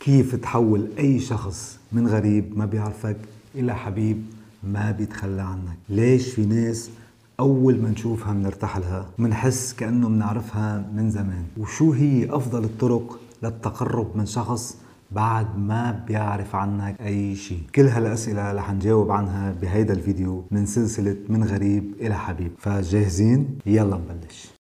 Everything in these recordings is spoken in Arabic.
كيف تحول أي شخص من غريب ما بيعرفك إلى حبيب ما بيتخلى عنك؟ ليش في ناس أول ما نشوفها منرتاح لها منحس كأنه منعرفها من زمان؟ وشو هي أفضل الطرق للتقرب من شخص بعد ما بيعرف عنك أي شيء كل هالأسئلة رح نجاوب عنها بهيدا الفيديو من سلسلة من غريب إلى حبيب. فجاهزين؟ يلا نبلش.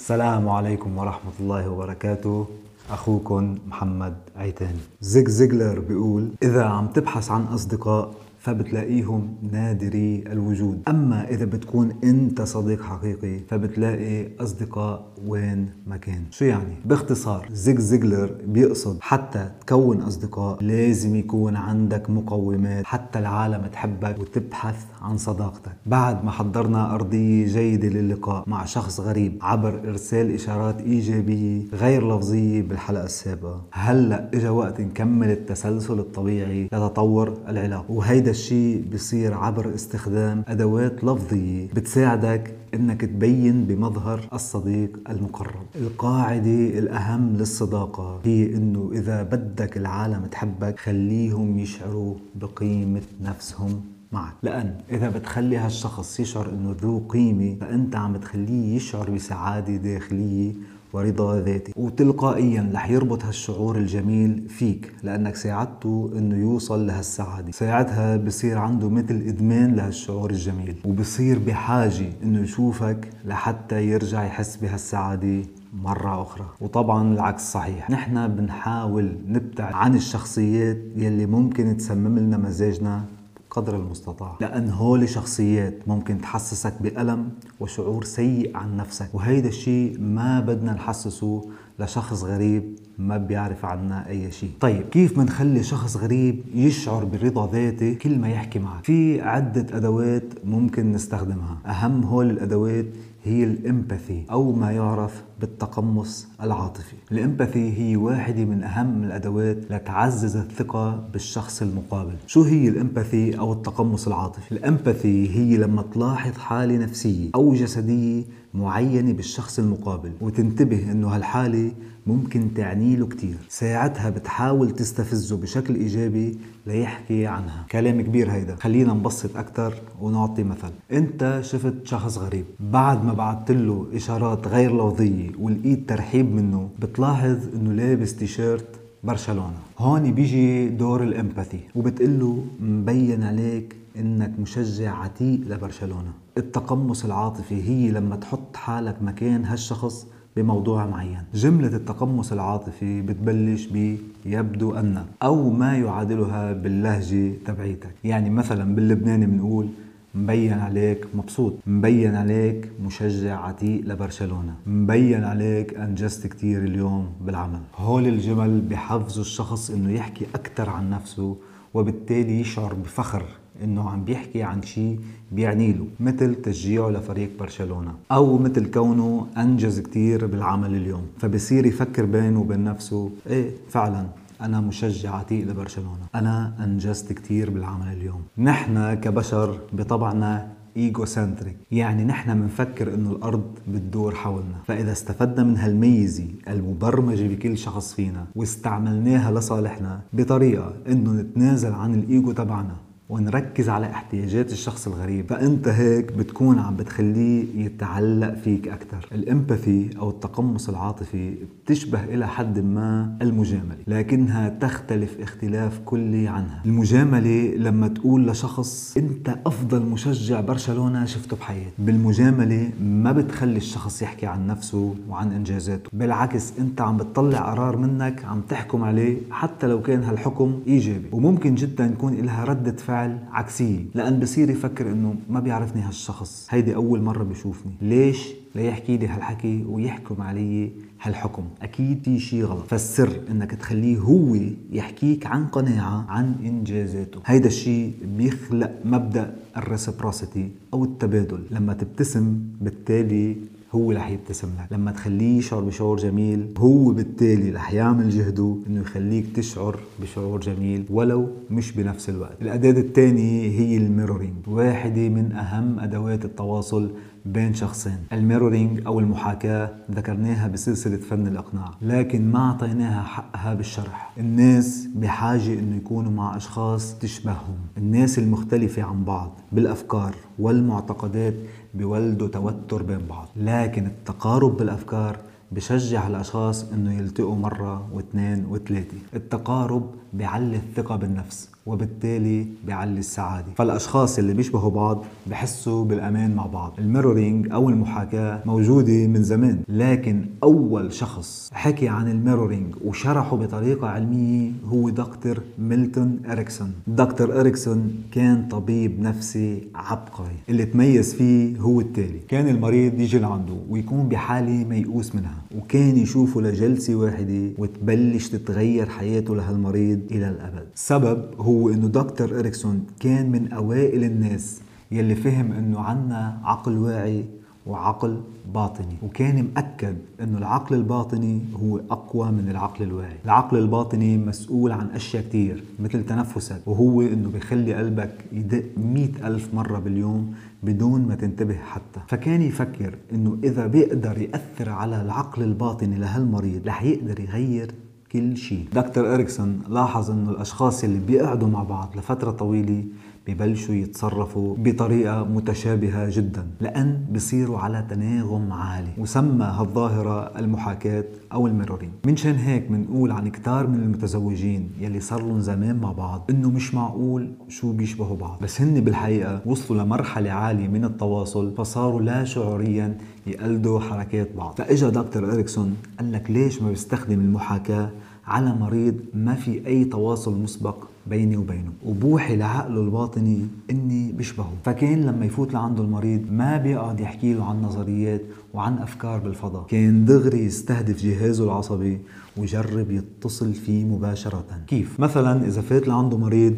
السلام عليكم ورحمة الله وبركاته. أخوكم محمد عيتاني زيك زيجلر بيقول إذا عم تبحث عن أصدقاء فبتلاقيهم نادري الوجود. أما إذا بتكون أنت صديق حقيقي فبتلاقي أصدقاء وين ما كان. شو يعني؟ باختصار زيك زيجلر بيقصد حتى تكون أصدقاء لازم يكون عندك مقومات حتى العالم تحبك وتبحث عن صداقتك. بعد ما حضرنا أرضية جيدة للقاء مع شخص غريب عبر إرسال إشارات إيجابية غير لفظية بالحلقة السابقة. هلأ إجا وقت نكمل التسلسل الطبيعي لتطور العلاقة. وهيدا هيدا الشيء بيصير عبر استخدام أدوات لفظية بتساعدك إنك تبين بمظهر الصديق المقرب. القاعده الأهم للصداقة هي إنه إذا بدك العالم تحبك خليهم يشعروا بقيمة نفسهم معك. لأن إذا بتخلي هالشخص يشعر إنه ذو قيمة فأنت عم تخليه يشعر بسعادة داخلية ورضا ذاتي. وتلقائيا رح يربط هالشعور الجميل فيك لأنك ساعدته إنه يوصل لهالسعادة. ساعتها بصير عنده مثل إدمان لهالشعور الجميل وبصير بحاجة إنه يشوفك لحتى يرجع يحس بهالسعادة مرة أخرى. وطبعا العكس صحيح. نحن بنحاول نبتعد عن الشخصيات يلي ممكن تسمم لنا مزاجنا قدر المستطاع. لأن هول شخصيات ممكن تحسسك بألم وشعور سيء عن نفسك. وهيدا الشيء ما بدنا نحسسه لشخص غريب ما بيعرف عنا أي شيء طيب كيف بنخلي شخص غريب يشعر برضا ذاتي كل ما يحكي معك؟ في عدة أدوات ممكن نستخدمها. أهم هول الأدوات هي الإمباثي أو ما يعرف بالتقمص العاطفي. الإمباثي هي واحدة من أهم الأدوات لتعزز الثقة بالشخص المقابل. شو هي الإمباثي أو التقمص العاطفي؟ الإمباثي هي لما تلاحظ حالة نفسية أو جسدية معينة بالشخص المقابل وتنتبه إنه هالحالة ممكن تعني له كتير. ساعتها بتحاول تستفزه بشكل إيجابي ليحكي عنها. كلام كبير هيدا. خلينا نبسط أكتر ونعطي مثل. أنت شفت شخص غريب. بعد ما بعثت له إشارات غير لفظية ولقيت ترحيب منه بتلاحظ أنه لابس تيشيرت برشلونة. هون بيجي دور الإمباثي وبتقول له مبين عليك إنك مشجع عتيق لبرشلونة. التقمص العاطفي هي لما تحط حالك مكان هالشخص بموضوع معين. جملة التقمص العاطفي بتبلش ب يبدو أن أو ما يعادلها باللهجة تبعيتك. يعني مثلا باللبناني بنقول مبين عليك مبسوط مبين عليك مشجع عتيق لبرشلونة مبين عليك أنجزت كتير اليوم بالعمل. هول الجمل بحفزوا الشخص إنه يحكي أكثر عن نفسه وبالتالي يشعر بفخر إنه عم بيحكي عن شيء بيعني له مثل تشجيعه لفريق برشلونة أو مثل كونه أنجز كثير بالعمل اليوم. فبصير يفكر بينه وبين نفسه إيه فعلا أنا مشجع عتيق لبرشلونة. أنا أنجزت كثير بالعمل اليوم. نحن كبشر بطبعنا egocentric يعني نحن بنفكر إنه الأرض بتدور حولنا. فإذا استفدنا من هالميزة المبرمجة بكل شخص فينا واستعملناها لصالحنا بطريقة إنه نتنازل عن الإيجو تبعنا ونركز على احتياجات الشخص الغريب. فأنت هيك بتكون عم بتخليه يتعلق فيك أكثر ال empathy أو التقمص العاطفي بتشبه إلى حد ما المجاملة لكنها تختلف اختلاف كلي عنها. المجاملة لما تقول لشخص أنت أفضل مشجع برشلونة شفته بحياتي. بالمجاملة ما بتخلي الشخص يحكي عن نفسه وعن إنجازاته. بالعكس أنت عم بتطلع قرار منك عم تحكم عليه حتى لو كان هالحكم إيجابي. وممكن جدا يكون لها ردة فعل فعل عكسية لأن بصير يفكر إنه ما بيعرفني هالشخص. هيدي أول مرة بيشوفني. ليش؟ ليحكي لي هالحكي ويحكم علي هالحكم. أكيد في شيء غلط. فالسر إنك تخليه هو يحكيك عن قناعة عن إنجازاته. هيدا الشيء بيخلق مبدأ ال reciprocity أو التبادل. لما تبتسم بالتالي هو رح يبتسم لك. لما تخليه يشعر بشعور جميل هو بالتالي رح يعمل جهده إنه يخليك تشعر بشعور جميل ولو مش بنفس الوقت. الأداة الثانية هي ال mirroring واحدة من أهم أدوات التواصل بين شخصين. ال mirroring أو المحاكاة ذكرناها بسلسلة فن الإقناع لكن ما أعطيناها حقها بالشرح. الناس بحاجة أنه يكونوا مع أشخاص تشبههم. الناس المختلفة عن بعض بالأفكار والمعتقدات بيولدوا توتر بين بعض. لكن التقارب بالأفكار بشجع الأشخاص إنه يلتقوا مرة واثنين وثلاثة. التقارب بيعلي الثقة بالنفس وبالتالي بيعلي السعادة. فالأشخاص اللي بيشبهوا بعض بحسوا بالأمان مع بعض. ال mirroring أو المحاكاة موجودة من زمان لكن أول شخص حكي عن ال mirroring وشرحه بطريقة علمية هو دكتور ميلتون إريكسون. دكتور إريكسون كان طبيب نفسي عبقري. اللي تميز فيه هو التالي. كان المريض يجي لعنده ويكون بحالة ميؤوس منها وكان يشوفه لجلسة واحدة وتبلش تتغير حياته لهالمريض إلى الأبد. السبب هو إنه دكتور إريكسون كان من أوائل الناس يلي فهم إنه عنا عقل واعي وعقل باطني وكان مأكد إنه العقل الباطني هو أقوى من العقل الواعي. العقل الباطني مسؤول عن أشياء كتير مثل تنفسك وهو إنه بيخلي قلبك يدق مئة ألف مرة باليوم بدون ما تنتبه حتى. فكان يفكر إنه إذا بيقدر يأثر على العقل الباطني لهالمريض رح يقدر يغير كل شيء. دكتور إريكسون لاحظ أنه الأشخاص اللي بيقعدوا مع بعض لفترة طويلة ببلشوا يتصرفوا بطريقة متشابهة جدا لأن بصيروا على تناغم عالي وسمى هالظاهرة المحاكاة أو الميرورينج منشان هيك بنقول عن كتار من المتزوجين يلي صار لهم زمان مع بعض إنه مش معقول شو بيشبهوا بعض. بس هن بالحقيقة وصلوا لمرحلة عالية من التواصل فصاروا لا شعوريا يقلدوا حركات بعض. فإجا دكتور إريكسون قال لك ليش ما بيستخدم المحاكاة على مريض ما في أي تواصل مسبق بيني وبينه. وبوحي لعقله الباطني إني بشبهه. فكان لما يفوت لعنده المريض ما بيقعد يحكي له عن نظريات وعن أفكار بالفضاء. كان دغري يستهدف جهازه العصبي ويجرب يتصل فيه مباشرة. كيف؟ مثلا إذا فات لعنده مريض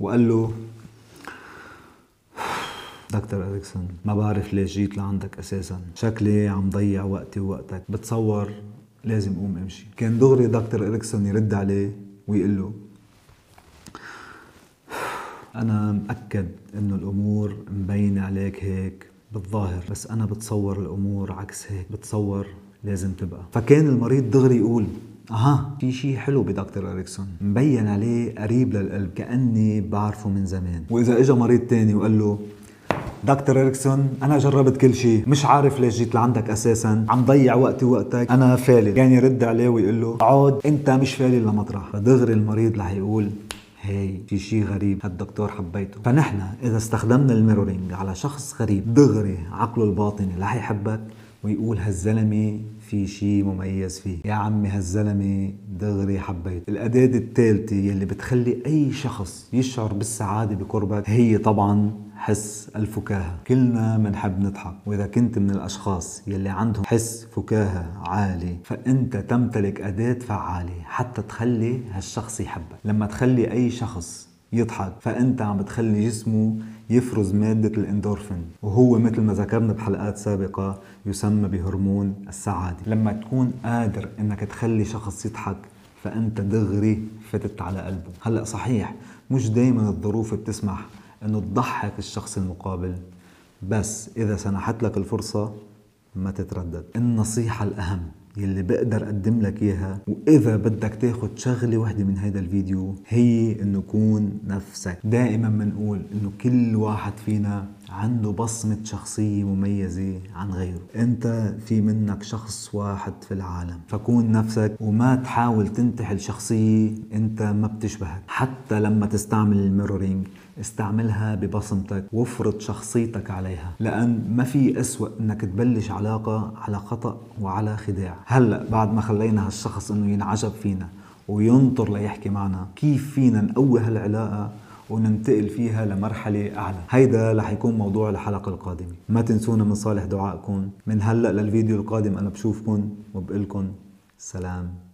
وقال له دكتور اريكسون ما بعرف ليش جيت لعندك أساسا. شكلي عم ضيع وقتي ووقتك. بتصور لازم أقوم أمشي. كان دغري دكتور اريكسون يرد عليه ويقول له أنا مأكد إنه الأمور مبينة عليك هيك بالظاهر بس أنا بتصور الأمور عكس هيك بتصور لازم تبقى. فكان المريض دغري يقول أها في شيء حلو بدكتور إريكسون. مبين عليه قريب للقلب كأني بعرفه من زمان. وإذا اجى مريض تاني وقال له دكتور إريكسون أنا جربت كل شيء مش عارف ليش جيت لعندك أساسا عم ضيع وقتي ووقتك أنا فالي كان يرد عليه ويقول له عود أنت مش فالي لمطرح. فدغري المريض رح يقول هي في شيء غريب هالدكتور حبيته. فنحن إذا استخدمنا ال mirroring على شخص غريب دغري عقله الباطني رح يحبك ويقول هالزلمة في شيء مميز فيه. يا عمي هالزلمة دغري حبيته الأداة الثالثة يلي بتخلي أي شخص يشعر بالسعادة بقربك هي طبعا حس الفكاهة. كلنا بنحب نضحك. وإذا كنت من الأشخاص يلي عندهم حس فكاهة عالي فأنت تمتلك أداة فعالة حتى تخلي هالشخص يحبك. لما تخلي أي شخص يضحك. فأنت عم بتخلي جسمه يفرز مادة الإندورفين وهو مثل ما ذكرنا بحلقات سابقة يسمى بهرمون السعادة. لما تكون قادر إنك تخلي شخص يضحك فأنت دغري فتت على قلبه. هلأ صحيح مش دايما الظروف بتسمح إنه تضحك الشخص المقابل بس إذا سنحت لك الفرصة ما تتردد. النصيحة الأهم يلي بقدر أقدم لك إياها. وإذا بدك تاخد شغلة وحدة من هذا الفيديو هي إنه كون نفسك دائما بنقول إنه كل واحد فينا عنده بصمة شخصية مميزة عن غيره. أنت في منك شخص واحد في العالم. فكون نفسك وما تحاول تنتحل شخصية أنت ما بتشبهك. حتى لما تستعمل الميرورينج استعملها ببصمتك وافرض شخصيتك عليها. لأن ما في أسوأ أنك تبلش علاقة على خطأ وعلى خداع. هلأ بعد ما خلينا هالشخص أنه ينعجب فينا وينطر ليحكي معنا كيف فينا نقوي هالعلاقة وننتقل فيها لمرحلة أعلى. هيدا رح يكون موضوع الحلقة القادمة. ما تنسونا من صالح دعائكم. من هلأ للفيديو القادم أنا بشوفكم وبقلكم سلام.